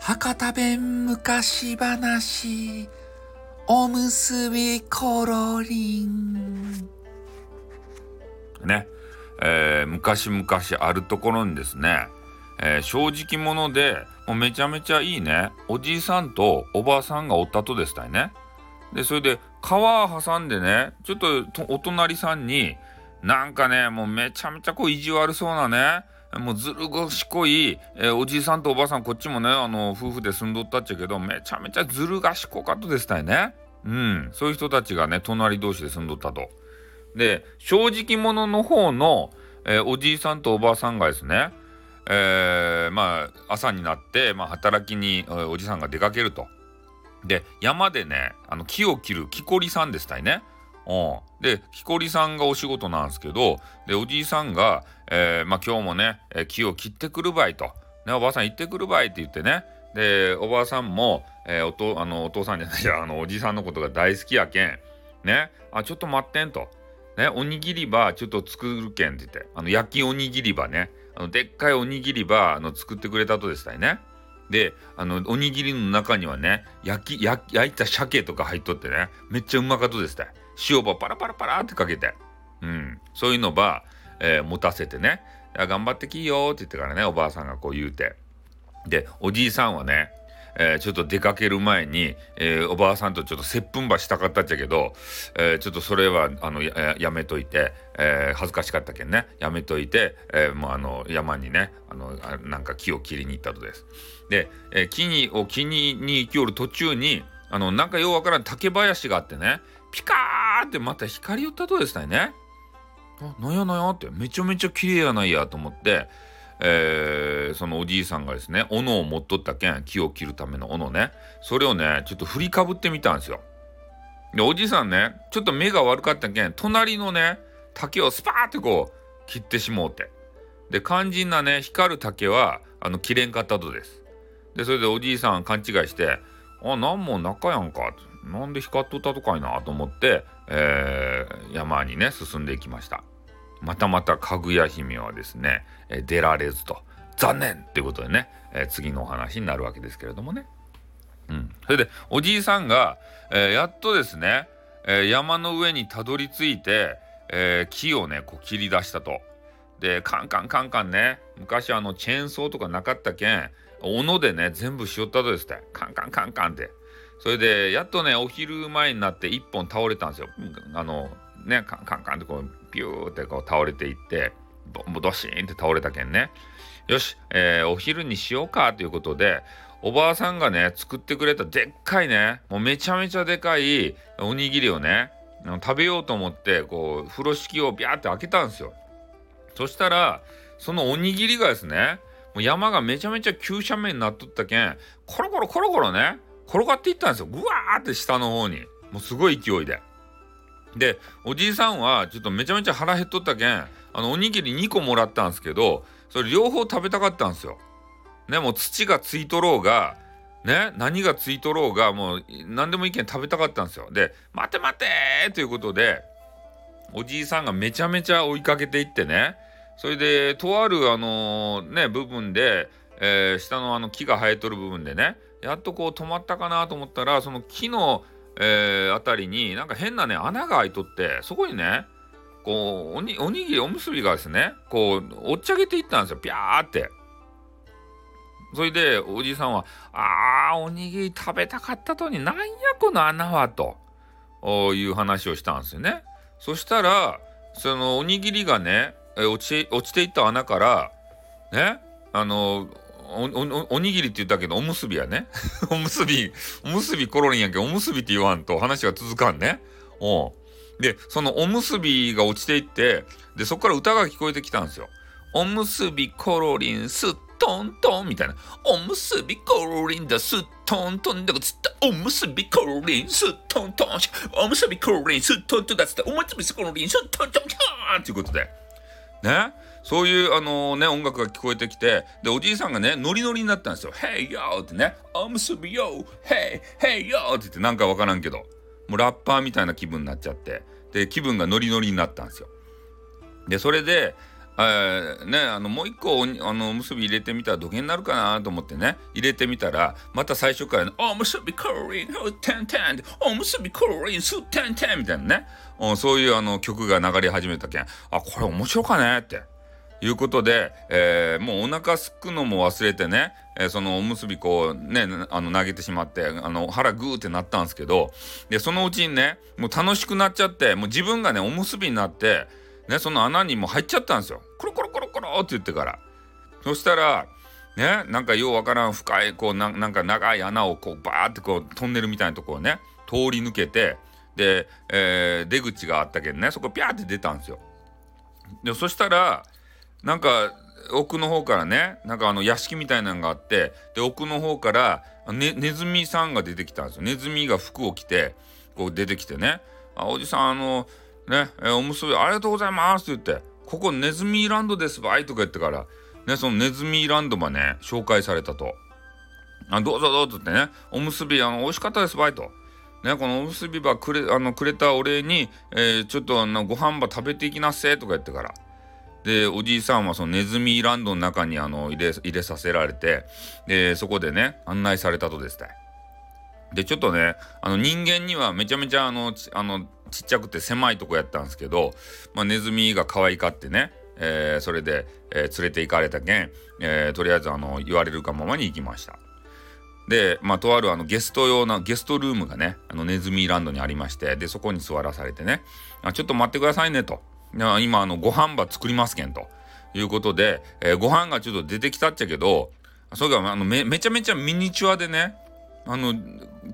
博多弁昔話おむすびコロリン。ね、えー、昔々あるところにですね、えー、正直者でもうめちゃめちゃいいね。おじいさんとおばあさんがおったとですたいね。でそれで川挟んでねちょっとお隣さんになんかねもうめちゃめちゃこう意地悪そうなねもうずる賢い、えー、おじいさんとおばあさんこっちもねあの夫婦で住んどったっちゃけどめちゃめちゃずる賢かったですたいねうんそういう人たちがね隣同士で住んどったとで正直者の方の、えー、おじいさんとおばあさんがですねえー、まあ朝になって、まあ、働きにおじさんが出かけると。で山でねあの木を切る木こりさんでしたいね。うん、で木こりさんがお仕事なんですけどでおじいさんが、えー、まあ、今日もね、え木を切ってくるばいと、ね、おばあさん行ってくるばいって言ってね。でおばあさんも、えー、おとあのお父さんじゃないや あのおじいさんのことが大好きやけん。ねあちょっと待ってんと。ね、おにぎりばちょっと作るけんって言って。あの焼きおにぎりばね。あのでっかいおにぎりばあの作ってくれたとでしたいね。であのおにぎりの中にはね焼き焼いた鮭とか入っとってね。めっちゃうまかとですたい。塩ばパラパラパラってかけて、うん、そういうのば、えー、持たせてね。頑張ってきいよって言ってからねおばあさんがこう言うて。でおじいさんはねえー、ちょっと出かける前に、えー、おばあさんとちょっと接吻ばしたかったっちゃけど、えー、ちょっとそれはあのややめといて、え恥ずかしかったけんね。やめといて、えもうあの山にねあのあなんか木を切りに行ったとです。で、え木にを木にに行きよる途中にあのなんかようわからん竹林があってねピカーってまた光寄ったとですね。あなんやなんやってめちゃめちゃ綺麗やないやと思って、えー、そのおじいさんがですね斧を持っとったけん木を切るための斧ねそれをねちょっと振りかぶってみたんですよ。でおじいさんねちょっと目が悪かったけん隣のね竹をスパーってこう切ってしもうてで肝心なね光る竹はあの切れんかったとです。でそれでおじいさん勘違いして「あなんも中やんか」なんで光っとったとかいなと思って、えー、山にね進んでいきました。またまたかぐや姫はですね、えー、出られずと。残念っていうことでね、えー、次のお話になるわけですけれどもね。うん。それでおじいさんが、え、やっとですね、え山の上にたどり着いて、え木をねこう切り出したと。でカンカンカンカンね昔あのチェーンソーとかなかったけん斧でね全部しよったとですって。カンカンカンカンって。それでやっとねお昼前になって1本倒れたんですよ。あのねカンカンカンってこうピューってこう倒れていってドシーンって倒れたけんね。よし、えー、お昼にしようかということでおばあさんがね作ってくれたでっかいねもうめちゃめちゃでかいおにぎりをね食べようと思ってこう風呂敷をビャーって開けたんですよ。そしたらそのおにぎりがですねもう山がめちゃめちゃ急斜面になっとったけんコロコロコロコロね転がっていったんですよぐわーって下の方にもうすごい勢いで。でおじいさんはちょっとめちゃめちゃ腹減っとったけんあのおにぎり2個もらったんですけどそれ両方食べたかったんですよ。ねもう土がついとろうがね何がついとろうがもう何でもいいけん食べたかったんですよ。で「待て待て!」ということでおじいさんがめちゃめちゃ追いかけていってねそれでとあるあのー、ね部分で、えー、下のあの木が生えとる部分でねやっとこう止まったかなと思ったらその木の、えー、あたりになんか変なね穴が開いとってそこにねこうおにおにぎりおむすびがですねこうおっちゃけていったんですよピャーって。それでおじいさんは「あーおにぎり食べたかったとになんやこの穴は」という話をしたんですよね。そしたらそのおにぎりがね落ち落ちていった穴からねあのおにぎりって言ったけどおむすびやね。おむすびおむすびコロリンやけ。どおむすびって言わんと話が続かんね。おでそのおむすびが落ちていってでそこから歌が聞こえてきたんですよ。おむすびコロリンスットントンみたいな。おむすびコロリンだスットントンだつったおむすびコロリンスットントンおむすびコロリンスットントンだっつったおむすびコロリンスットントンキャーっていうことで。ね？そういうあのね音楽が聞こえてきてでおじいさんがねノリノリになったんですよ「Hey yo!」ってね「おむすびよ Hey! Hey yo!」って言ってなんかわからんけどもうラッパーみたいな気分になっちゃってで気分がノリノリになったんですよ。でそれでえー、ねあのもう一個あのおむすび入れてみたらどげになるかなと思ってね入れてみたらまた最初から、ね「おむすびコロリンテンテン」おむすびコロリンステンテンみたいなねうんそういうあの曲が流れ始めたけんあこれ面白かねっていうことで、えー、もうお腹すくのも忘れてね、えー、そのおむすびこうねあの投げてしまってあの腹グーってなったんですけどでそのうちにねもう楽しくなっちゃってもう自分がねおむすびになってねその穴にも入っちゃったんですよ。コロコロコロコロって言ってから。そしたらねなんかようわからん深いこうなんか長い穴をこうバーってこうトンネルみたいなとこをね通り抜けてで、えー、出口があったけどねそこピャーって出たんですよ。でそしたらなんか奥の方からねなんかあの屋敷みたいなのがあってで奥の方からねネズミさんが出てきたんですよネズミが服を着てこう出てきてね「あおじさんあのねおむすびありがとうございます」って言って「ここネズミランドですばい」とか言ってからねそのネズミランドばね紹介されたと。あどうぞどうぞってねおむすびあの美味しかったですばいと。ね、このおむすびばくれあのくれたお礼に、えー、ちょっとあのご飯ば食べていきなっせとか言ってからでおじいさんはそのネズミランドの中にあの入れ入れさせられてでそこでね案内されたとですねでちょっとねあの人間にはめちゃめちゃあのちあのちっちゃくて狭いとこやったんですけど、まあ、ネズミが可愛かってね、えー、それで、えー、連れて行かれたけん、えー、とりあえずあの言われるがままに行きました。で、まあ、とあるあのゲスト用なゲストルームがねあのネズミランドにありましてでそこに座らされてねあちょっと待ってくださいねと今あのご飯ば作りますけんということで、えー、ご飯がちょっと出てきたっちゃけどそれがあのめめちゃめちゃミニチュアでねあの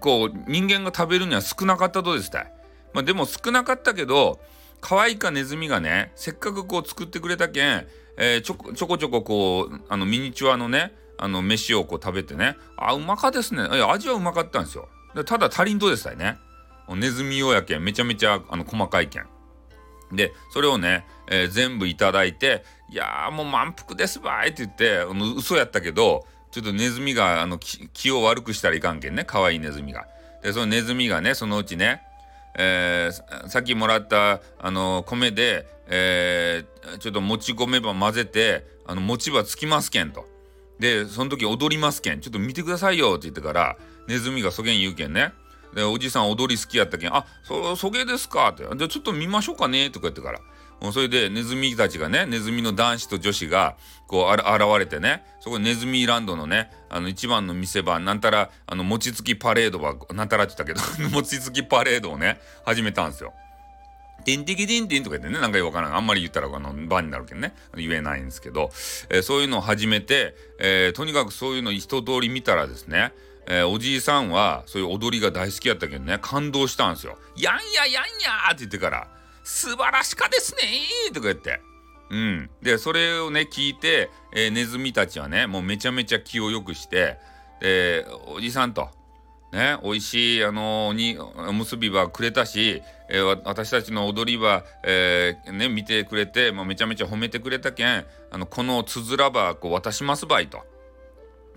こう人間が食べるには少なかったとですたい。まあ、でも少なかったけど可愛いかネズミがねせっかくこう作ってくれたけん、えー、ちょちょこちょここうあのミニチュアのねあの飯をこう食べてねあうまかですね。いや味はうまかったんですよ。ただ足りんとですたいね。ネズミ用やけんめちゃめちゃあの細かいけん。でそれをね、えー、全部いただいて「いやもう満腹ですばい」って言って嘘やったけどちょっとネズミがあの気を悪くしたらいかんけんね可愛いネズミが。でそのネズミがねそのうちね、えー、さっきもらったあの米で、えー、ちょっともち米ば混ぜてあの餅ばつきますけんと。でその時踊りますけんちょっと見てくださいよって言ってからネズミがそげん言うけんね。でおじさん踊り好きやったけん「あそそげですか」って「じゃちょっと見ましょうかね」とか言ってからそれでネズミたちがねネズミの男子と女子がこう現れてねそこネズミランドのねあの一番の見せ場なんたらあの餅つきパレードはなんたらって言ったけど 餅つきパレードをね始めたんですよ。ティンティキティンティンとか言ってね、なんかよくわからん。あんまり言ったらあの番になるけどね、言えないんですけど、えー、そういうのを始めて、えー、とにかくそういうの一通り見たらですね、えー、おじいさんはそういう踊りが大好きやったけどね感動したんですよ。やんややんやって言ってから「素晴らしかですね!」とか言って。うん、でそれをね聞いて、えー、ネズミたちはねもうめちゃめちゃ気を良くしてでおじさんとね美味しいあのにおむすびはくれたし、えー、私たちの踊りは、えー、ね見てくれて、まあ、めちゃめちゃ褒めてくれたけんあのこのつづらばこう渡しますばいと。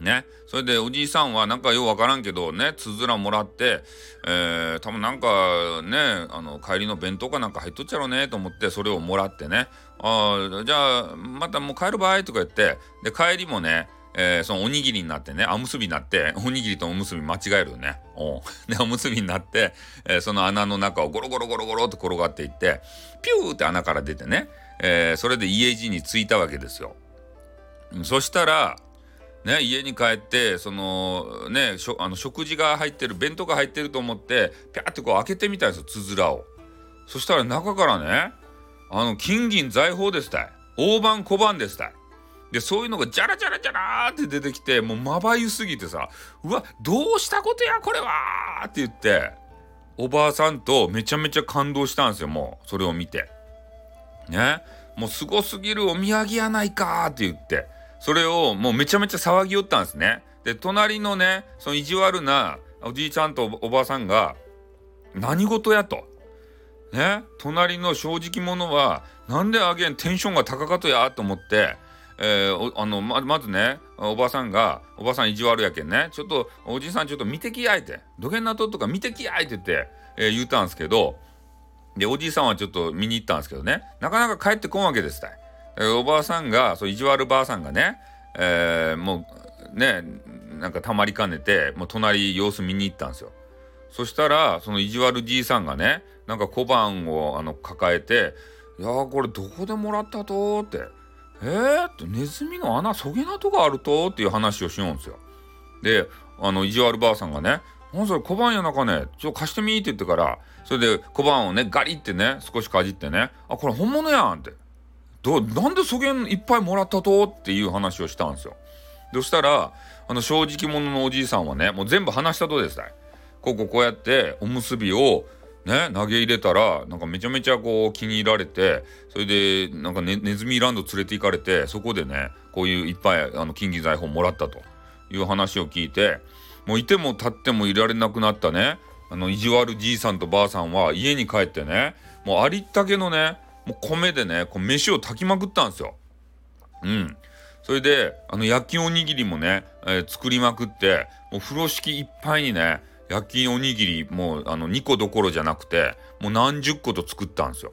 ね。それでおじいさんはなんかようわからんけどね、つづらもらって、えー、多分なんかね、あの帰りの弁当かなんか入っとっちゃろうねと思ってそれをもらってね、あ、じゃあまたもう帰る場合とか言って、で帰りもね、えー、そのおにぎりになってね、あむすびになって、おにぎりとおむすび間違えるよね。おで、おむすびになって、えー、その穴の中をゴロゴロゴロゴロと転がっていって、ピューって穴から出てね、えー、それで家路に着いたわけですよ。そしたら、ね、家に帰ってそのねあの食事が入ってる弁当が入ってると思ってピャーってこう開けてみたんですよつづらを。そしたら中からねあの金銀財宝ですたい。大判小判ですたい。でそういうのがジャラジャラジャラって出てきてもうまばゆすぎてさうわどうしたことやこれはって言っておばあさんとめちゃめちゃ感動したんですよもうそれを見て。ねもうすごすぎるお土産やないかって言って。それをもうめちゃめちゃ騒ぎよったんですね。で隣のねその意地悪なおじいちゃんとおばあさんが何事やと。ね隣の正直者はなんであげんテンションが高かとやと思って。えー、あのままずねおばさんがおばさん意地悪やけんねちょっとおじいさんちょっと見てきやいてどげんなととか見てきやいてって、えー、言ったんですけどでおじいさんはちょっと見に行ったんですけどねなかなか帰ってこんわけですたいえーおばあさんがそう意地悪ばあさんがね、えーもうねなんかたまりかねてもう隣様子見に行ったんですよそしたらその意地悪じいさんがねなんか小判をあの抱えて「いやこれどこでもらったと?」って「えー?」って「ネズミの穴そげなとこあると?」っていう話をしようんですよ。であの意地悪ばあさんがね「なんそれ小判やなかねちょ貸してみ」って言ってからそれで小判をねガリってね少しかじってね「あこれ本物やん」って「どなんでそげんいっぱいもらったと?」っていう話をしたんですよ。そしたらあの正直者のおじいさんはねもう全部話したとですたい。こうこうこうやっておむすびをね投げ入れたらなんかめちゃめちゃこう気に入られてそれでなんかねネズミランド連れて行かれてそこでねこういういっぱいあの金銀財宝もらったという話を聞いてもういても立ってもいられなくなったねあの意地悪じいさんとばあさんは家に帰ってねもうありったけのねもう米でねこう飯を炊きまくったんですよ。うん。それであの焼きおにぎりもね、えー作りまくってもう風呂敷いっぱいにね焼きおにぎりもうあの2個どころじゃなくてもう何十個と作ったんですよ。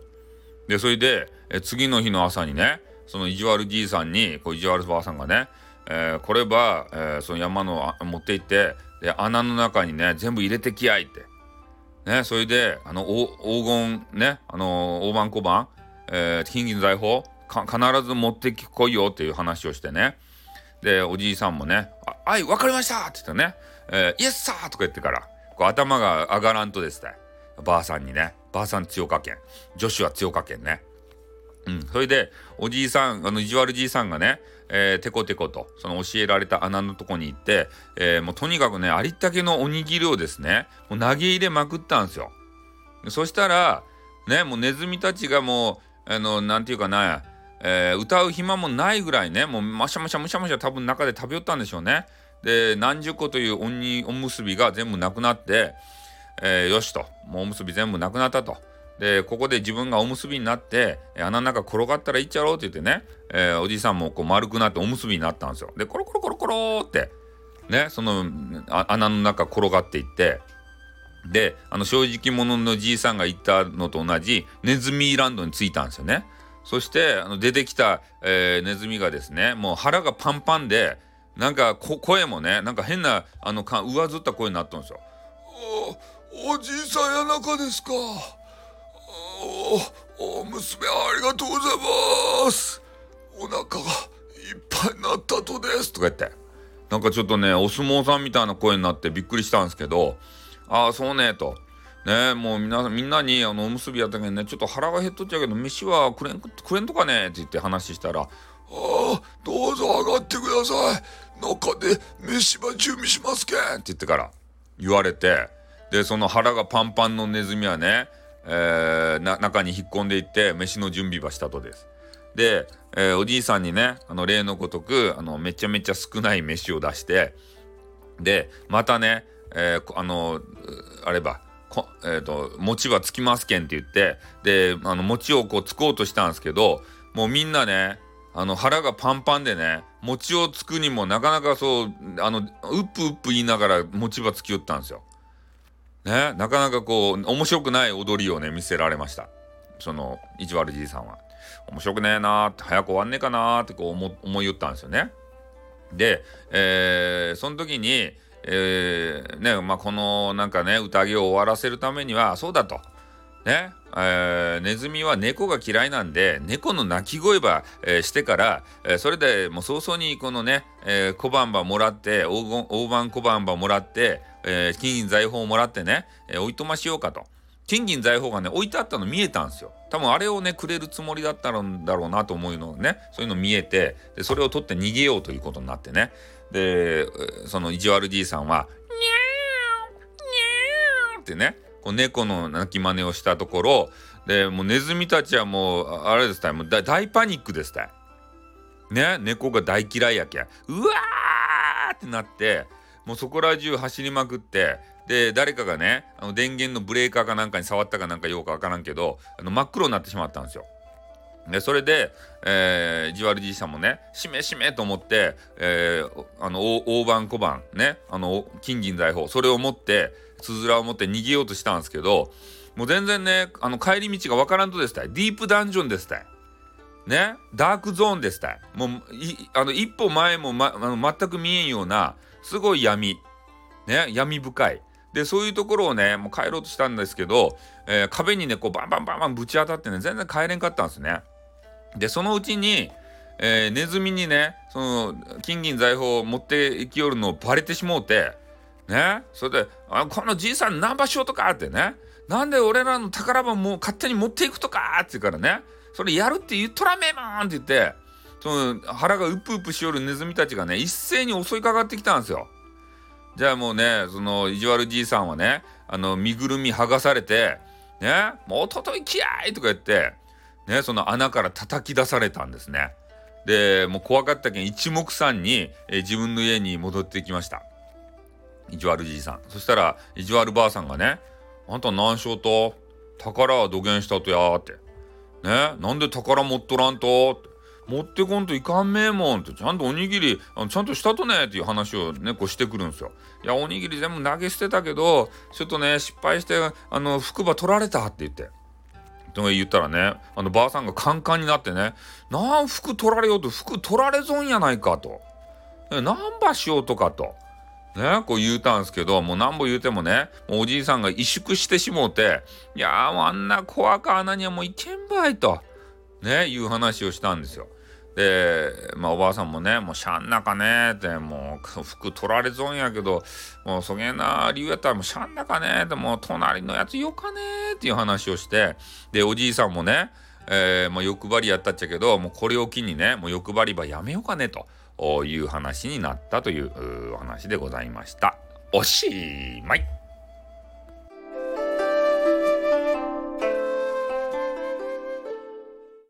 でそれで、えー次の日の朝にねその意地悪じいさんにこう意地悪ばあさんがね、えーこれば、えーその山の持って行ってで穴の中にね全部入れてきやいって。ね、それであの黄金ねあの大判小判、えー金銀財宝必ず持ってきこいよっていう話をしてね。でおじいさんもね「はい分かりました」って言ってね「えーイエスサー!」とか言ってからこう頭が上がらんとですねばあさんにね。ばあさん強化県女子は強化県ね。うん、それでおじいさんあの意地悪じいさんがね、えー、テコテコとその教えられた穴のとこに行って、えーもうとにかくねありったけのおにぎりをですねもう投げ入れまくったんですよ。そしたらねもうネズミたちがもうあのなんていうかな、えー歌う暇もないぐらいねもうマシャマシャムシャムシャ多分中で食べよったんでしょうね。で何十個というおにおむすびが全部なくなって、えーよしともうおむすび全部なくなったと。でここで自分がおむすびになって穴の中転がったらいっちゃろうって言ってね、えーおじいさんもこう丸くなっておむすびになったんですよ。でコロコロコロコロってねその穴の中転がっていってであの正直者のじいさんが言ったのと同じネズミランドに着いたんですよね。そしてあの出てきた、えーネズミがですねもう腹がパンパンでなんかこ声もねなんか変なあのか上ずった声になったんですよ。おおじいさんやなかですかおお娘ありがとうございますお腹がいっぱいになったとですとか言ってなんかちょっとねお相撲さんみたいな声になってびっくりしたんですけどああそうねと。ねもうみんなみんなにあのおむすびやったけどねちょっと腹が減っとっちゃうけど飯はくれんくれんとかねって言って話したらああどうぞ上がってください中で飯は準備しますけんって言ってから言われてでその腹がパンパンのネズミはね、えーな中に引っ込んでいって飯の準備はしたとです。で、えーおじいさんにねあの例のごとくあのめちゃめちゃ少ない飯を出してでまたね、えーあのあればこえー、と餅はつきますけんって言ってであの餅をこうつこうとしたんですけどもうみんなねあの腹がパンパンでね餅をつくにもなかなかそうあのうっぷうっぷ言いながら餅はつきよったんですよ。ねなかなかこう面白くない踊りをね見せられましたその意地悪じいさんは。面白くねえなーって早く終わんねえかなーってこう思思いよったんですよね。で、えーその時に、えーねまあ、このなんかね宴を終わらせるためにはそうだと。ねえーネズミは猫が嫌いなんで猫の鳴き声ば、えーしてから、えーそれでもう早々にこのね、えー小判ばもらって黄金大判小判ばもらって、えー金銀財宝をもらってね、えーおいとましようかと。金銀財宝がね置いてあったの見えたんですよ多分あれをねくれるつもりだったんだろうなと思うのねそういうの見えてでそれを取って逃げようということになってねでその意地悪じいさんは「にゃーにゃー」ってねこう猫の鳴き真似をしたところでもうネズミたちはもうあれですたいもう大パニックですたいね猫が大嫌いやけんうわーってなってもうそこら中走りまくってで誰かがねあの電源のブレーカーかなんかに触ったかなんかようかわからんけどあの真っ黒になってしまったんですよ。でそれで、えー、ジワルじいさんもねしめしめと思って、えーあの大判小判ねあの金銀財宝それを持ってつづらを持って逃げようとしたんですけどもう全然ねあの帰り道がわからんとですたい。ディープダンジョンですたい。ねダークゾーンですたい。もうあの一歩前も、ま、あの全く見えんようなすごい闇。ね闇深い。でそういうところをねもう帰ろうとしたんですけど、えー、壁にねこうバンバンバンバンぶち当たってね全然帰れんかったんですね。でそのうちに、えー、ネズミにねその金銀財宝を持っていきよるのをバレてしもうてねそれで「あこのじいさんナンパしようとか」ってねなんで俺らの宝箱もう勝手に持っていくとかって言うからねそれやるって言っとらめえもんって言ってその腹がうっぷうっぷしよるネズミたちがね一斉に襲いかかってきたんですよ。じゃあもうねその意地悪じいさんはねあの身ぐるみ剥がされてねもうおとといきやいとか言ってねその穴から叩き出されたんですね。でもう怖かったけん一目散に、え自分の家に戻ってきました。意地悪じいさん。そしたら意地悪ばあさんがね「あんた何しようと宝はどげんしたとや」って。ねなんで宝持っとらんと。持ってこんといかんめえもんってちゃんとおにぎりあのちゃんとしたとねっていう話をねこうしてくるんですよ。いやおにぎり全部投げ捨てたけどちょっとね失敗してあの服ば取られたって言って。と言ったらねあのばあさんがカンカンになってね「なん服取られようと服取られ損やないか」と「何ばしようとか」と。ね、こう言うたんですけど、もう何ぼ言うてもね、もうおじいさんが萎縮してしもうて、いやーもうあんな怖か穴にはもういけんばいと、ね、いう話をしたんですよ。で、まあおばあさんもね、もうしゃんなかねって、もう服取られぞんやけど、もうそげな理由やったらもうしゃんなかねって、もう隣のやつよかねっていう話をして、で、おじいさんもね、えー、まあ、欲張りやったっちゃけど、もうこれを機にね、もう欲張りばやめようかねと。いう話になったというお話でございました。おしまい